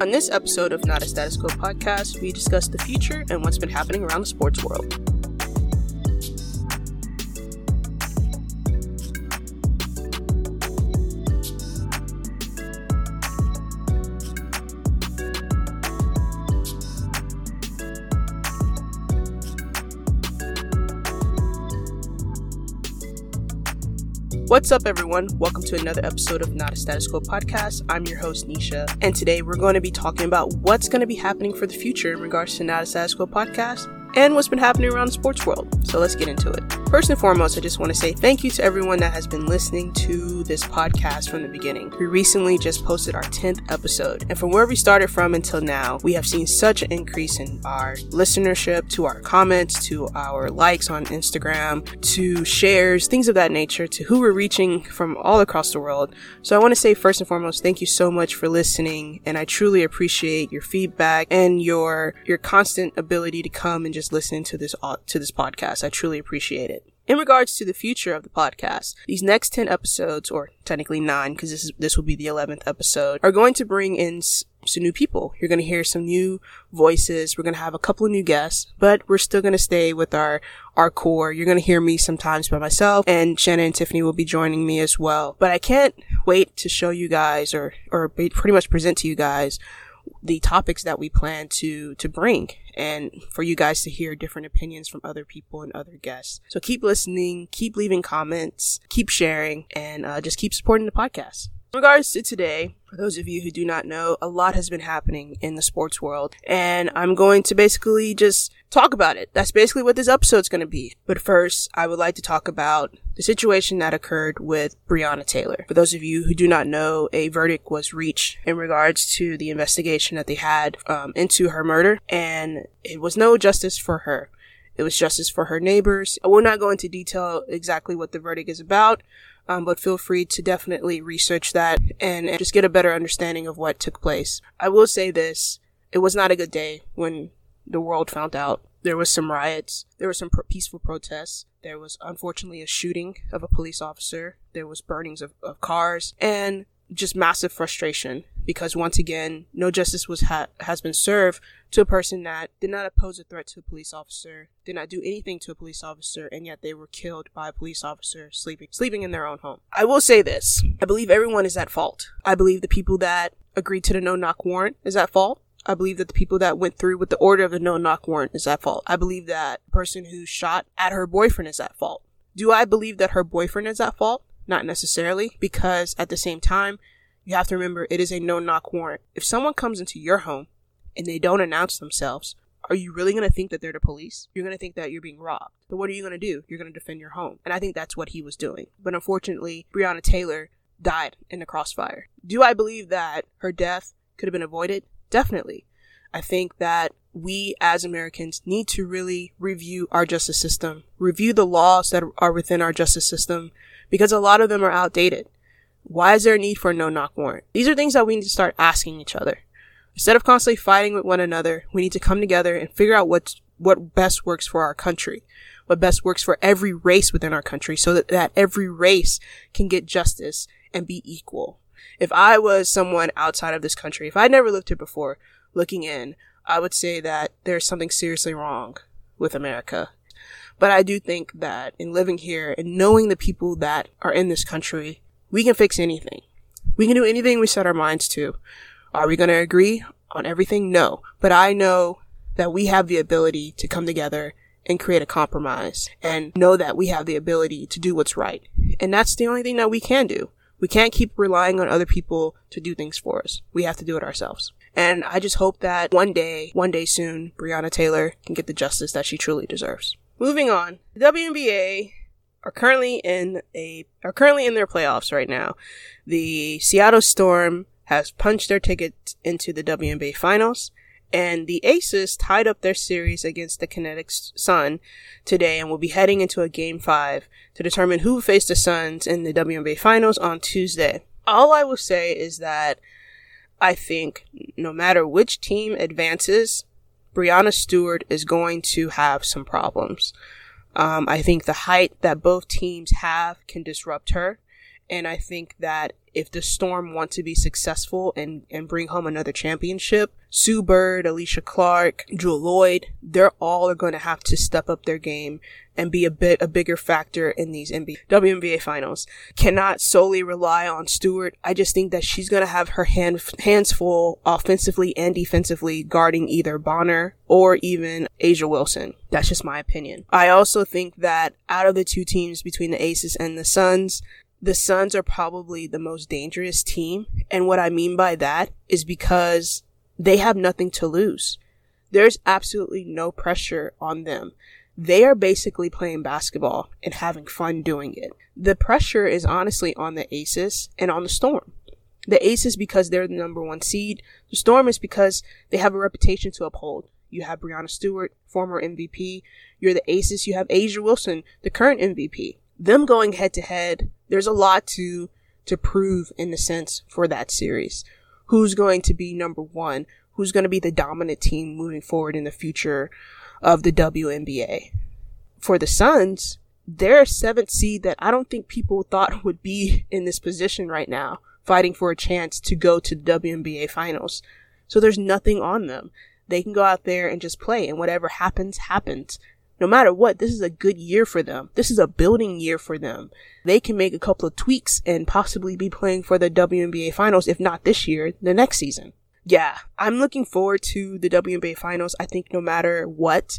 On this episode of Not a Status Quo podcast, we discuss the future and what's been happening around the sports world. What's up, everyone? Welcome to another episode of Not a Status Quo podcast. I'm your host, Neisha, and today we're going to be talking about what's going to be happening for the future in regards to Not a Status Quo podcast and what's been happening around the sports world. So let's get into it. First and foremost, I just want to say thank you to everyone that has been listening to this podcast from the beginning. We recently just posted our 10th episode, and from where we started from until now, we have seen such an increase in our listenership, to our comments, to our likes on Instagram, to shares, things of that nature, to who we're reaching from all across the world. So I want to say first and foremost, thank you so much for listening, and I truly appreciate your feedback and your your constant ability to come and just listen to this to this podcast. I truly appreciate it. In regards to the future of the podcast, these next 10 episodes, or technically nine, because this is, this will be the 11th episode, are going to bring in s- some new people. You're going to hear some new voices. We're going to have a couple of new guests, but we're still going to stay with our, our core. You're going to hear me sometimes by myself and Shannon and Tiffany will be joining me as well. But I can't wait to show you guys or, or pretty much present to you guys the topics that we plan to to bring and for you guys to hear different opinions from other people and other guests. So keep listening, keep leaving comments, keep sharing, and uh, just keep supporting the podcast. In regards to today, for those of you who do not know, a lot has been happening in the sports world, and I'm going to basically just talk about it. That's basically what this episode's going to be. But first, I would like to talk about the situation that occurred with Breonna Taylor. For those of you who do not know, a verdict was reached in regards to the investigation that they had um, into her murder, and it was no justice for her. It was justice for her neighbors. I will not go into detail exactly what the verdict is about, um, but feel free to definitely research that and, and just get a better understanding of what took place. I will say this. It was not a good day when the world found out. There was some riots. There were some pro- peaceful protests. There was unfortunately a shooting of a police officer. There was burnings of, of cars and just massive frustration because once again, no justice was ha- has been served to a person that did not pose a threat to a police officer, did not do anything to a police officer, and yet they were killed by a police officer sleeping sleeping in their own home. I will say this: I believe everyone is at fault. I believe the people that agreed to the no knock warrant is at fault. I believe that the people that went through with the order of the no knock warrant is at fault. I believe that the person who shot at her boyfriend is at fault. Do I believe that her boyfriend is at fault? Not necessarily, because at the same time, you have to remember it is a no knock warrant. If someone comes into your home and they don't announce themselves, are you really going to think that they're the police? You're going to think that you're being robbed. But what are you going to do? You're going to defend your home. And I think that's what he was doing. But unfortunately, Breonna Taylor died in the crossfire. Do I believe that her death could have been avoided? Definitely. I think that we as Americans need to really review our justice system, review the laws that are within our justice system, because a lot of them are outdated. Why is there a need for a no knock warrant? These are things that we need to start asking each other. Instead of constantly fighting with one another, we need to come together and figure out what's, what best works for our country, what best works for every race within our country so that, that every race can get justice and be equal. If I was someone outside of this country, if I'd never lived here before, looking in, I would say that there's something seriously wrong with America. But I do think that in living here and knowing the people that are in this country, we can fix anything. We can do anything we set our minds to. Are we going to agree on everything? No. But I know that we have the ability to come together and create a compromise and know that we have the ability to do what's right. And that's the only thing that we can do. We can't keep relying on other people to do things for us. We have to do it ourselves. And I just hope that one day, one day soon, Breonna Taylor can get the justice that she truly deserves. Moving on, the WNBA are currently in a are currently in their playoffs right now. The Seattle Storm has punched their ticket into the WNBA finals And the Aces tied up their series against the Connecticut Sun today and will be heading into a game five to determine who will face the Suns in the WNBA finals on Tuesday. All I will say is that I think no matter which team advances, Breanna Stewart is going to have some problems. Um, I think the height that both teams have can disrupt her. And I think that if the Storm want to be successful and, and bring home another championship, Sue Bird, Alysha Clark, Jewell Loyd, they're all are going to have to step up their game and be a bit a bigger factor in these NBA, WNBA finals. Cannot solely rely on Stewart. I just think that she's going to have her hand, hands full offensively and defensively guarding either Bonner or even A'ja Wilson. That's just my opinion. I also think that out of the two teams between the Aces and the Suns, the Suns are probably the most dangerous team. And what I mean by that is because they have nothing to lose. There's absolutely no pressure on them. They are basically playing basketball and having fun doing it. The pressure is honestly on the Aces and on the Storm. The Aces because they're the number one seed. The Storm is because they have a reputation to uphold. You have Breanna Stewart, former MVP. You're the Aces. You have A'ja Wilson, the current MVP. Them going head to head there's a lot to to prove in the sense for that series. Who's going to be number one? Who's going to be the dominant team moving forward in the future of the WNBA? For the Suns, they're a seventh seed that I don't think people thought would be in this position right now, fighting for a chance to go to the WNBA finals. So there's nothing on them. They can go out there and just play and whatever happens, happens no matter what, this is a good year for them. This is a building year for them. They can make a couple of tweaks and possibly be playing for the WNBA finals, if not this year, the next season. Yeah, I'm looking forward to the WNBA finals. I think no matter what,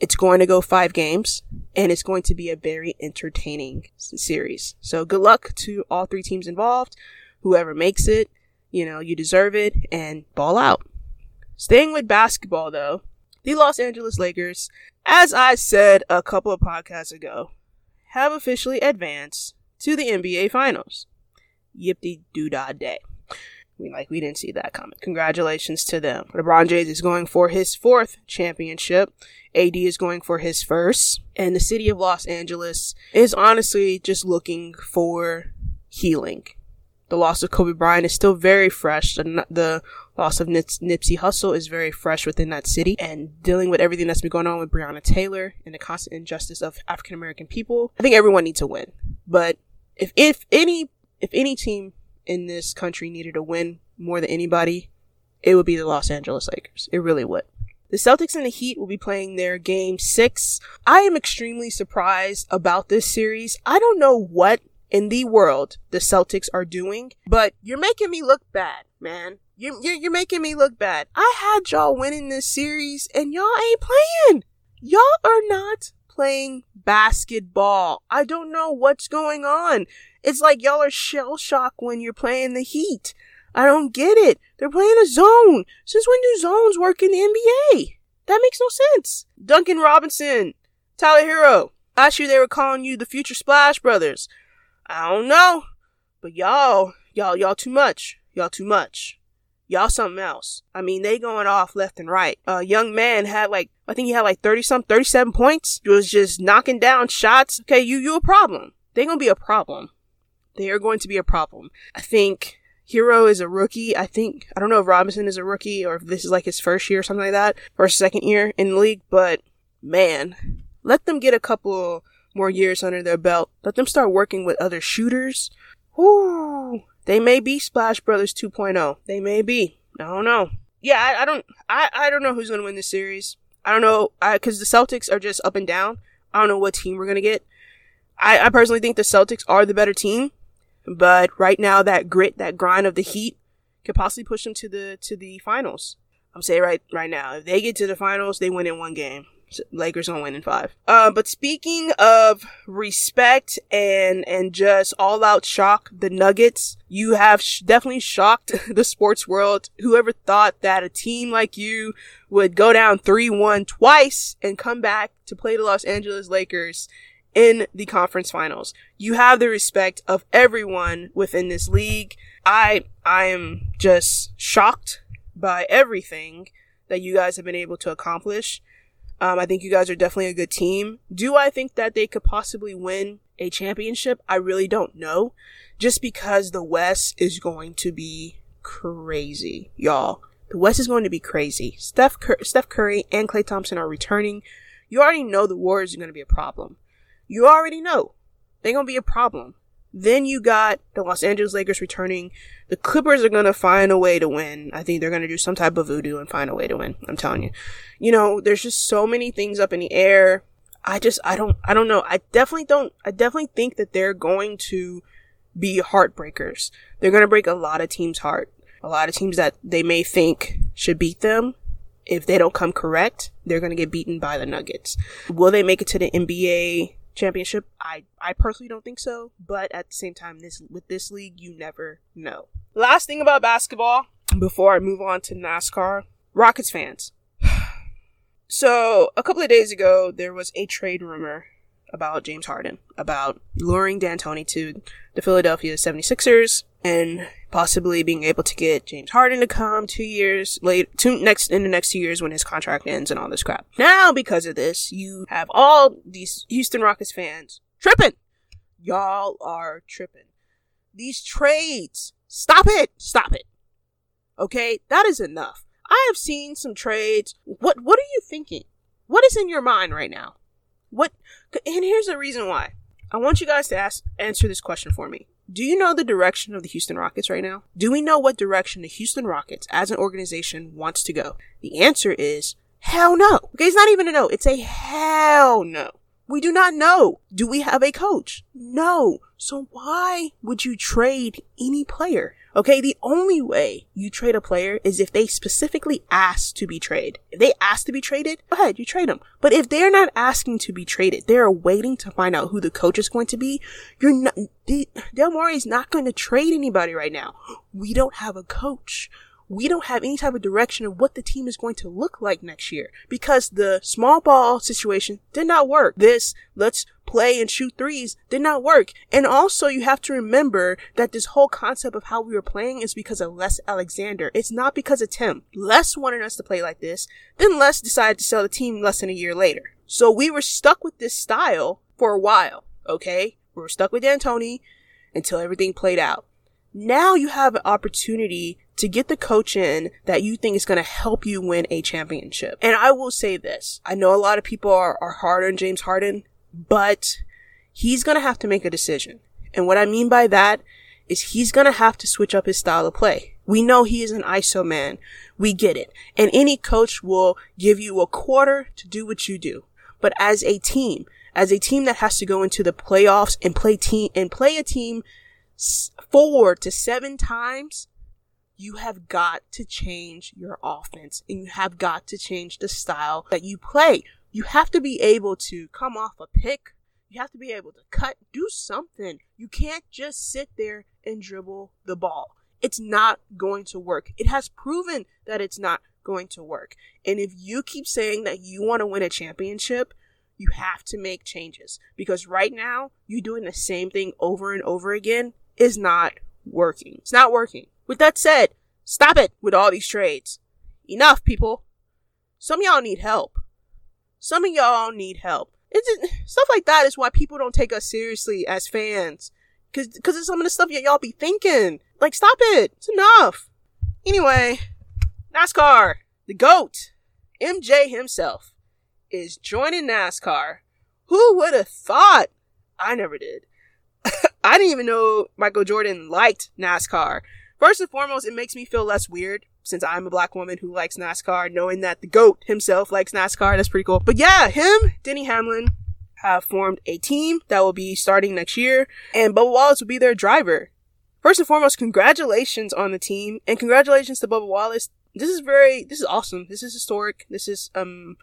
it's going to go five games and it's going to be a very entertaining series. So good luck to all three teams involved. Whoever makes it, you know, you deserve it and ball out. Staying with basketball though, the Los Angeles Lakers, as I said a couple of podcasts ago, have officially advanced to the NBA Finals. Yippee doo dah day. We like we didn't see that coming. Congratulations to them. LeBron James is going for his fourth championship. AD is going for his first. And the city of Los Angeles is honestly just looking for healing. The loss of Kobe Bryant is still very fresh. The, the loss of Nip- Nipsey Hussle is very fresh within that city. And dealing with everything that's been going on with Breonna Taylor and the constant injustice of African American people, I think everyone needs to win. But if, if any, if any team in this country needed a win more than anybody, it would be the Los Angeles Lakers. It really would. The Celtics and the Heat will be playing their game six. I am extremely surprised about this series. I don't know what in the world the Celtics are doing, but you're making me look bad, man. You're, you're, you're making me look bad. I had y'all winning this series and y'all ain't playing. Y'all are not playing basketball. I don't know what's going on. It's like y'all are shell shocked when you're playing the Heat. I don't get it. They're playing a zone. Since when do zones work in the NBA? That makes no sense. Duncan Robinson, Tyler Herro. Last year they were calling you the future Splash Brothers. I don't know. But y'all, y'all, y'all too much. Y'all too much. Y'all something else. I mean, they going off left and right. A young man had like, I think he had like 30 some, 37 points. He was just knocking down shots. Okay, you, you a problem. They gonna be a problem. They are going to be a problem. I think Herro is a rookie. I think, I don't know if Robinson is a rookie or if this is like his first year or something like that, or second year in the league, but man, let them get a couple more years under their belt. Let them start working with other shooters. Whoo! They may be Splash Brothers 2.0. They may be. I don't know. Yeah, I, I don't. I, I don't know who's gonna win this series. I don't know. I because the Celtics are just up and down. I don't know what team we're gonna get. I, I personally think the Celtics are the better team, but right now that grit, that grind of the Heat, could possibly push them to the to the finals. I'm saying right right now, if they get to the finals, they win in one game. Lakers gonna win in five. Uh, but speaking of respect and and just all out shock, the Nuggets, you have sh- definitely shocked the sports world. Whoever thought that a team like you would go down three one twice and come back to play the Los Angeles Lakers in the conference finals. You have the respect of everyone within this league. I I am just shocked by everything that you guys have been able to accomplish. Um, I think you guys are definitely a good team. Do I think that they could possibly win a championship? I really don't know. Just because the West is going to be crazy, y'all. The West is going to be crazy. Steph, Cur- Steph Curry and Klay Thompson are returning. You already know the Warriors are going to be a problem. You already know they're going to be a problem. Then you got the Los Angeles Lakers returning. The Clippers are going to find a way to win. I think they're going to do some type of voodoo and find a way to win. I'm telling you. You know, there's just so many things up in the air. I just, I don't, I don't know. I definitely don't, I definitely think that they're going to be heartbreakers. They're going to break a lot of teams' heart. A lot of teams that they may think should beat them. If they don't come correct, they're going to get beaten by the Nuggets. Will they make it to the NBA championship. I I personally don't think so, but at the same time, this with this league, you never know. Last thing about basketball before I move on to NASCAR, Rockets fans. so a couple of days ago, there was a trade rumor about James Harden, about luring D'Antoni to the Philadelphia 76ers and possibly being able to get James Harden to come two years late, two next in the next two years when his contract ends and all this crap. Now, because of this, you have all these Houston Rockets fans tripping. Y'all are tripping. These trades, stop it, stop it. Okay, that is enough. I have seen some trades. What what are you thinking? What is in your mind right now? What? And here's the reason why. I want you guys to ask answer this question for me. Do you know the direction of the Houston Rockets right now? Do we know what direction the Houston Rockets as an organization wants to go? The answer is hell no. Okay, it's not even a no. It's a hell no. We do not know. Do we have a coach? No. So why would you trade any player? Okay, the only way you trade a player is if they specifically ask to be traded. If they ask to be traded, go ahead, you trade them. But if they're not asking to be traded, they're waiting to find out who the coach is going to be. You're not, Morey is not going to trade anybody right now. We don't have a coach we don't have any type of direction of what the team is going to look like next year because the small ball situation did not work. This let's play and shoot threes did not work. And also you have to remember that this whole concept of how we were playing is because of Les Alexander. It's not because of Tim. Les wanted us to play like this. Then Les decided to sell the team less than a year later. So we were stuck with this style for a while. Okay. We were stuck with D'Antoni until everything played out. Now you have an opportunity to get the coach in that you think is going to help you win a championship. And I will say this. I know a lot of people are, are hard on James Harden, but he's going to have to make a decision. And what I mean by that is he's going to have to switch up his style of play. We know he is an ISO man. We get it. And any coach will give you a quarter to do what you do. But as a team, as a team that has to go into the playoffs and play team and play a team four to seven times, you have got to change your offense and you have got to change the style that you play. You have to be able to come off a pick. You have to be able to cut, do something. You can't just sit there and dribble the ball. It's not going to work. It has proven that it's not going to work. And if you keep saying that you want to win a championship, you have to make changes because right now you're doing the same thing over and over again is not working. It's not working. With that said, stop it with all these trades. Enough, people. Some of y'all need help. Some of y'all need help. It's stuff like that is why people don't take us seriously as fans. Cause, cause of some of the stuff y'all be thinking. Like, stop it. It's enough. Anyway, NASCAR, the GOAT, MJ himself, is joining NASCAR. Who would have thought? I never did. I didn't even know Michael Jordan liked NASCAR. First and foremost, it makes me feel less weird since I'm a black woman who likes NASCAR, knowing that the GOAT himself likes NASCAR. That's pretty cool. But yeah, him, Denny Hamlin, have formed a team that will be starting next year, and Bubba Wallace will be their driver. First and foremost, congratulations on the team, and congratulations to Bubba Wallace. This is very, this is awesome. This is historic. This is, um,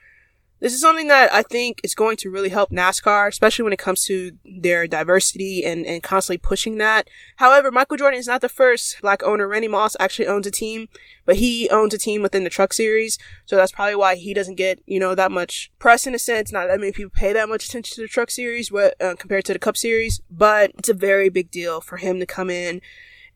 this is something that I think is going to really help NASCAR, especially when it comes to their diversity and, and constantly pushing that. However, Michael Jordan is not the first black owner. Randy Moss actually owns a team, but he owns a team within the truck series. So that's probably why he doesn't get, you know, that much press in a sense. Not that many people pay that much attention to the truck series, but, uh, compared to the cup series, but it's a very big deal for him to come in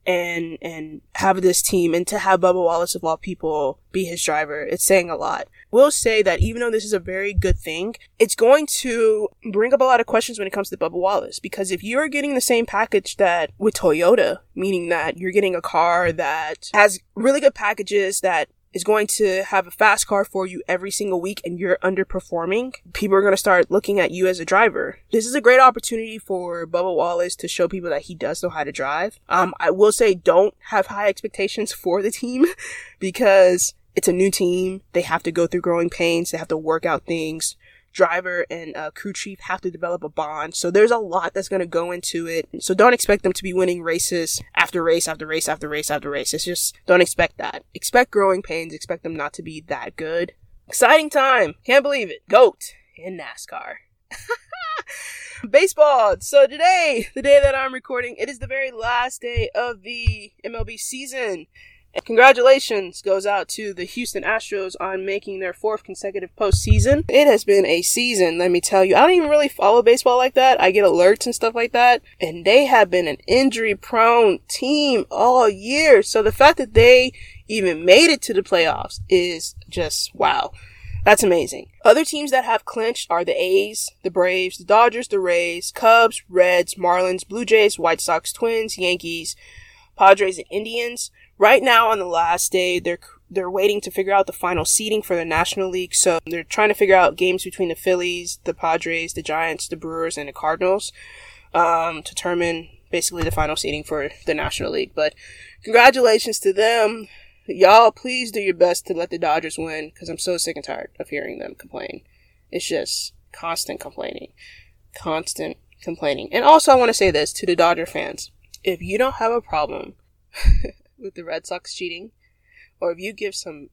and and have this team and to have Bubba Wallace of all people be his driver. It's saying a lot. Will say that even though this is a very good thing, it's going to bring up a lot of questions when it comes to Bubba Wallace because if you're getting the same package that with Toyota, meaning that you're getting a car that has really good packages that is going to have a fast car for you every single week and you're underperforming, people are going to start looking at you as a driver. This is a great opportunity for Bubba Wallace to show people that he does know how to drive. Um, I will say don't have high expectations for the team because it's a new team. They have to go through growing pains. They have to work out things driver and uh, crew chief have to develop a bond. So there's a lot that's going to go into it. So don't expect them to be winning races after race after race after race after race. It's just don't expect that. Expect growing pains. Expect them not to be that good. Exciting time. Can't believe it. GOAT in NASCAR. Baseball. So today, the day that I'm recording, it is the very last day of the MLB season. Congratulations goes out to the Houston Astros on making their fourth consecutive postseason. It has been a season, let me tell you. I don't even really follow baseball like that. I get alerts and stuff like that. And they have been an injury prone team all year. So the fact that they even made it to the playoffs is just wow. That's amazing. Other teams that have clinched are the A's, the Braves, the Dodgers, the Rays, Cubs, Reds, Marlins, Blue Jays, White Sox, Twins, Yankees, Padres, and Indians. Right now on the last day, they're they're waiting to figure out the final seeding for the National League. So they're trying to figure out games between the Phillies, the Padres, the Giants, the Brewers, and the Cardinals um, to determine basically the final seeding for the National League. But congratulations to them. Y'all, please do your best to let the Dodgers win because I'm so sick and tired of hearing them complain. It's just constant complaining. Constant complaining. And also, I want to say this to the Dodger fans. If you don't have a problem with the Red Sox cheating, or if you give some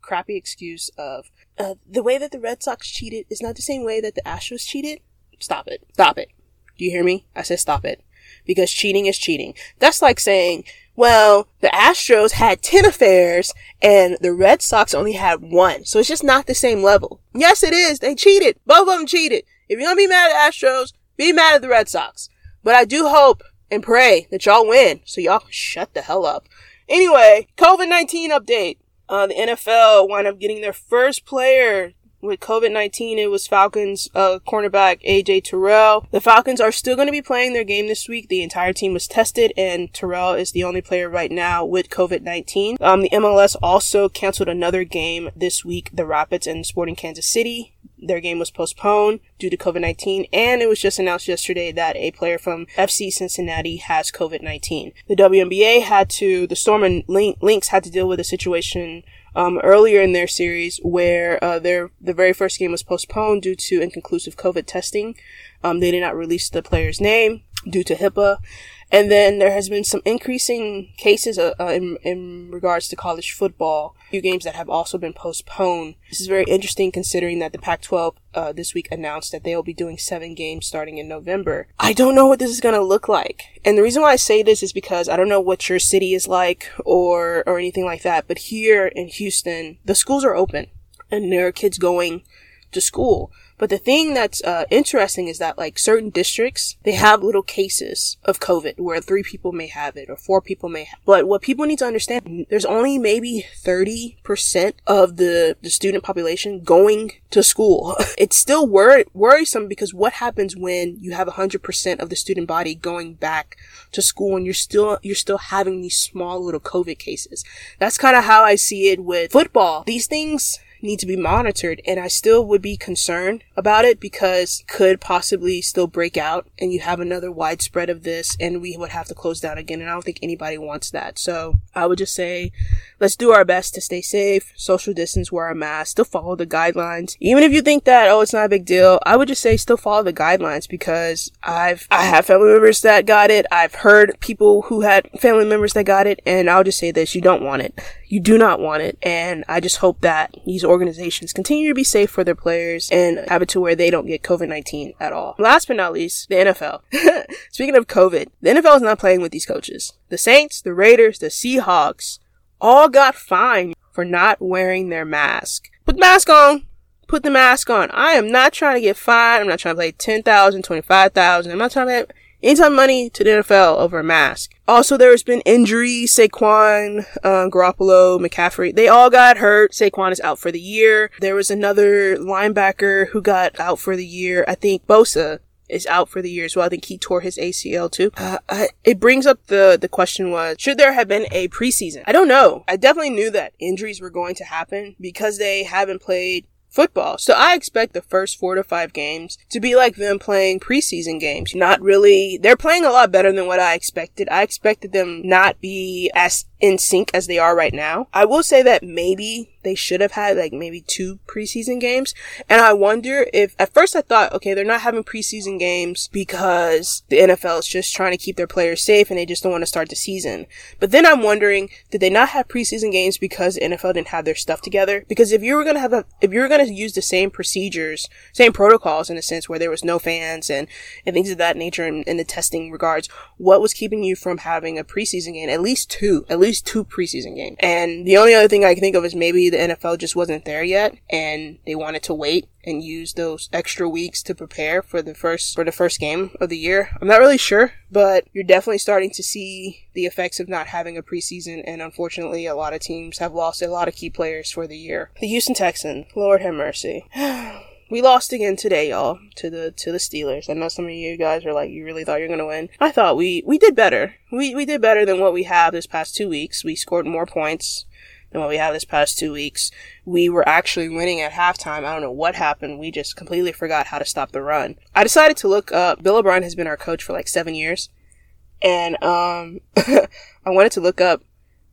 crappy excuse of uh, the way that the Red Sox cheated is not the same way that the Astros cheated, stop it. Stop it. Do you hear me? I said stop it. Because cheating is cheating. That's like saying, well, the Astros had 10 affairs and the Red Sox only had one. So it's just not the same level. Yes, it is. They cheated. Both of them cheated. If you're gonna be mad at Astros, be mad at the Red Sox. But I do hope and pray that y'all win so y'all can shut the hell up. Anyway, COVID-19 update. Uh, the NFL wound up getting their first player with COVID-19. It was Falcons, uh, cornerback AJ Terrell. The Falcons are still going to be playing their game this week. The entire team was tested and Terrell is the only player right now with COVID-19. Um, the MLS also canceled another game this week. The Rapids and Sporting Kansas City their game was postponed due to COVID-19, and it was just announced yesterday that a player from FC Cincinnati has COVID-19. The WNBA had to, the Storm and Lynx had to deal with a situation um, earlier in their series where uh, their the very first game was postponed due to inconclusive COVID testing. Um, they did not release the player's name due to HIPAA, and then there has been some increasing cases uh, uh, in, in regards to college football. Few games that have also been postponed. This is very interesting considering that the Pac-12 uh, this week announced that they will be doing seven games starting in November. I don't know what this is going to look like. And the reason why I say this is because I don't know what your city is like or, or anything like that. But here in Houston, the schools are open and there are kids going to school. But the thing that's uh, interesting is that like certain districts, they have little cases of COVID where three people may have it or four people may have. But what people need to understand, there's only maybe 30% of the, the student population going to school. it's still wor- worrisome because what happens when you have 100% of the student body going back to school and you're still, you're still having these small little COVID cases. That's kind of how I see it with football. These things, need to be monitored. And I still would be concerned about it because could possibly still break out and you have another widespread of this and we would have to close down again. And I don't think anybody wants that. So I would just say, let's do our best to stay safe, social distance, wear a mask, still follow the guidelines. Even if you think that, oh, it's not a big deal, I would just say still follow the guidelines because I've, I have family members that got it. I've heard people who had family members that got it. And I'll just say this, you don't want it. You do not want it. And I just hope that these organizations continue to be safe for their players and have it to where they don't get COVID-19 at all. Last but not least, the NFL. Speaking of COVID, the NFL is not playing with these coaches. The Saints, the Raiders, the Seahawks all got fined for not wearing their mask. Put the mask on. Put the mask on. I am not trying to get fined. I'm not trying to pay 10,000, 25,000. I'm not trying to Anytime money to the NFL over a mask. Also, there has been injuries. Saquon, uh, Garoppolo, McCaffrey, they all got hurt. Saquon is out for the year. There was another linebacker who got out for the year. I think Bosa is out for the year as well. I think he tore his ACL too. Uh, I, it brings up the the question was should there have been a preseason? I don't know. I definitely knew that injuries were going to happen because they haven't played football. So I expect the first four to five games to be like them playing preseason games. Not really, they're playing a lot better than what I expected. I expected them not be as in sync as they are right now. I will say that maybe they should have had like maybe two preseason games. And I wonder if at first I thought, okay, they're not having preseason games because the NFL is just trying to keep their players safe and they just don't want to start the season. But then I'm wondering, did they not have preseason games because the NFL didn't have their stuff together? Because if you were going to have a, if you were going to use the same procedures, same protocols in a sense where there was no fans and, and things of that nature in, in the testing regards, what was keeping you from having a preseason game? At least two, at least two preseason games. And the only other thing I can think of is maybe the NFL just wasn't there yet and they wanted to wait and use those extra weeks to prepare for the first for the first game of the year. I'm not really sure, but you're definitely starting to see the effects of not having a preseason and unfortunately a lot of teams have lost a lot of key players for the year. The Houston Texans, Lord have mercy. we lost again today, y'all, to the to the Steelers. I know some of you guys are like, you really thought you were gonna win. I thought we we did better. We we did better than what we have this past two weeks. We scored more points than what we have this past two weeks. We were actually winning at halftime. I don't know what happened. We just completely forgot how to stop the run. I decided to look up. Bill O'Brien has been our coach for like seven years. And, um, I wanted to look up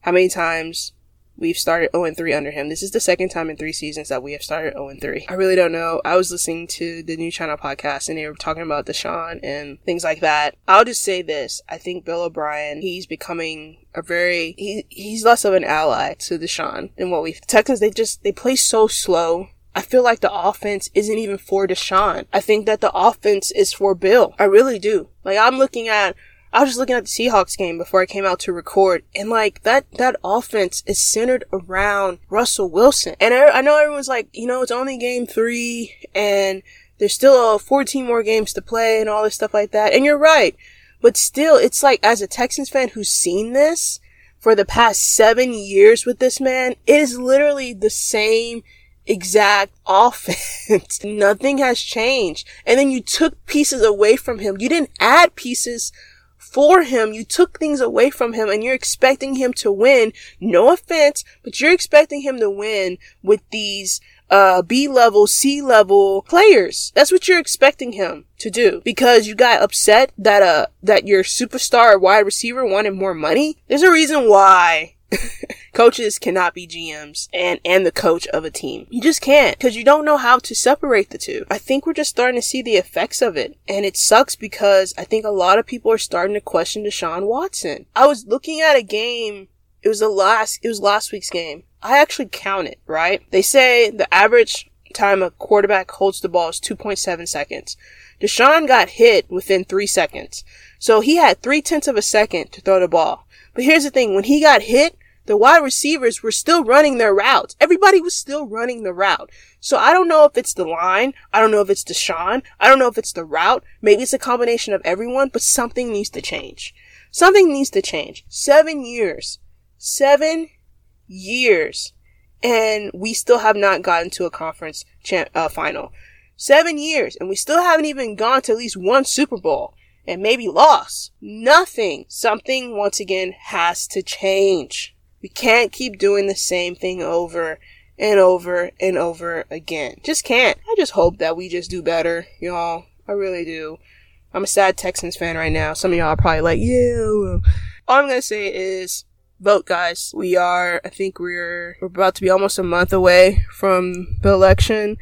how many times we've started 0 3 under him. This is the second time in three seasons that we have started 0 3. I really don't know. I was listening to the new China podcast and they were talking about Deshaun and things like that. I'll just say this. I think Bill O'Brien, he's becoming a very, he, he's less of an ally to Deshaun than what we've, Texans, they just, they play so slow. I feel like the offense isn't even for Deshaun. I think that the offense is for Bill. I really do. Like I'm looking at I was just looking at the Seahawks game before I came out to record, and like that that offense is centered around Russell Wilson. And I, I know everyone's like, you know, it's only game three, and there's still uh, 14 more games to play, and all this stuff like that. And you're right, but still, it's like as a Texans fan who's seen this for the past seven years with this man, it is literally the same exact offense. Nothing has changed. And then you took pieces away from him. You didn't add pieces for him. You took things away from him and you're expecting him to win. No offense, but you're expecting him to win with these uh, B level, C level players. That's what you're expecting him to do because you got upset that, uh, that your superstar wide receiver wanted more money. There's a reason why coaches cannot be GMs and, and the coach of a team. You just can't because you don't know how to separate the two. I think we're just starting to see the effects of it. And it sucks because I think a lot of people are starting to question Deshaun Watson. I was looking at a game. It was the last, it was last week's game. I actually counted, right? They say the average time a quarterback holds the ball is 2.7 seconds. Deshaun got hit within three seconds. So he had three tenths of a second to throw the ball. But here's the thing, when he got hit, the wide receivers were still running their routes. Everybody was still running the route. So I don't know if it's the line. I don't know if it's Deshaun. I don't know if it's the route. Maybe it's a combination of everyone, but something needs to change. Something needs to change. Seven years. Seven years. And we still have not gotten to a conference uh, final. Seven years. And we still haven't even gone to at least one Super Bowl and maybe loss. Nothing. Something once again has to change. We can't keep doing the same thing over and over and over again. Just can't. I just hope that we just do better, y'all. I really do. I'm a sad Texans fan right now. Some of y'all are probably like, yeah. All I'm gonna say is vote, guys. We are, I think we're, we're about to be almost a month away from the election.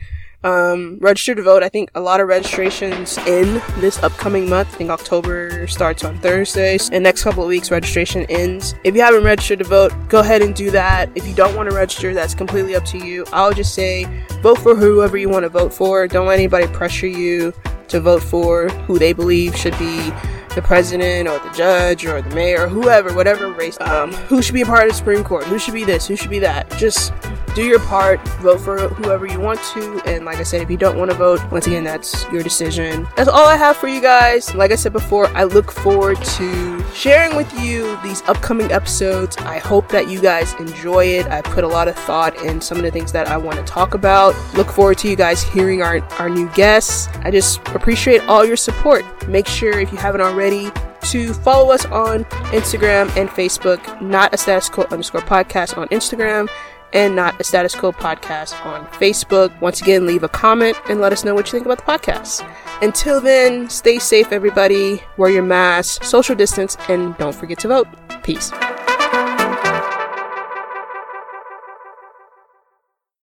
Um, register to vote. I think a lot of registrations in this upcoming month. I think October starts on Thursdays. And next couple of weeks, registration ends. If you haven't registered to vote, go ahead and do that. If you don't want to register, that's completely up to you. I'll just say vote for whoever you want to vote for. Don't let anybody pressure you to vote for who they believe should be the president or the judge or the mayor or whoever, whatever race, um, who should be a part of the Supreme Court, who should be this, who should be that. Just do your part, vote for whoever you want to, and like I said, if you don't want to vote, once again, that's your decision. That's all I have for you guys. Like I said before, I look forward to sharing with you these upcoming episodes. I hope that you guys enjoy it. I put a lot of thought in some of the things that I want to talk about. Look forward to you guys hearing our, our new guests. I just appreciate all your support. Make sure if you haven't already to follow us on Instagram and Facebook, not a status quo underscore podcast on Instagram and not a status quo podcast on Facebook. Once again, leave a comment and let us know what you think about the podcast. Until then, stay safe, everybody. Wear your mask, social distance, and don't forget to vote. Peace.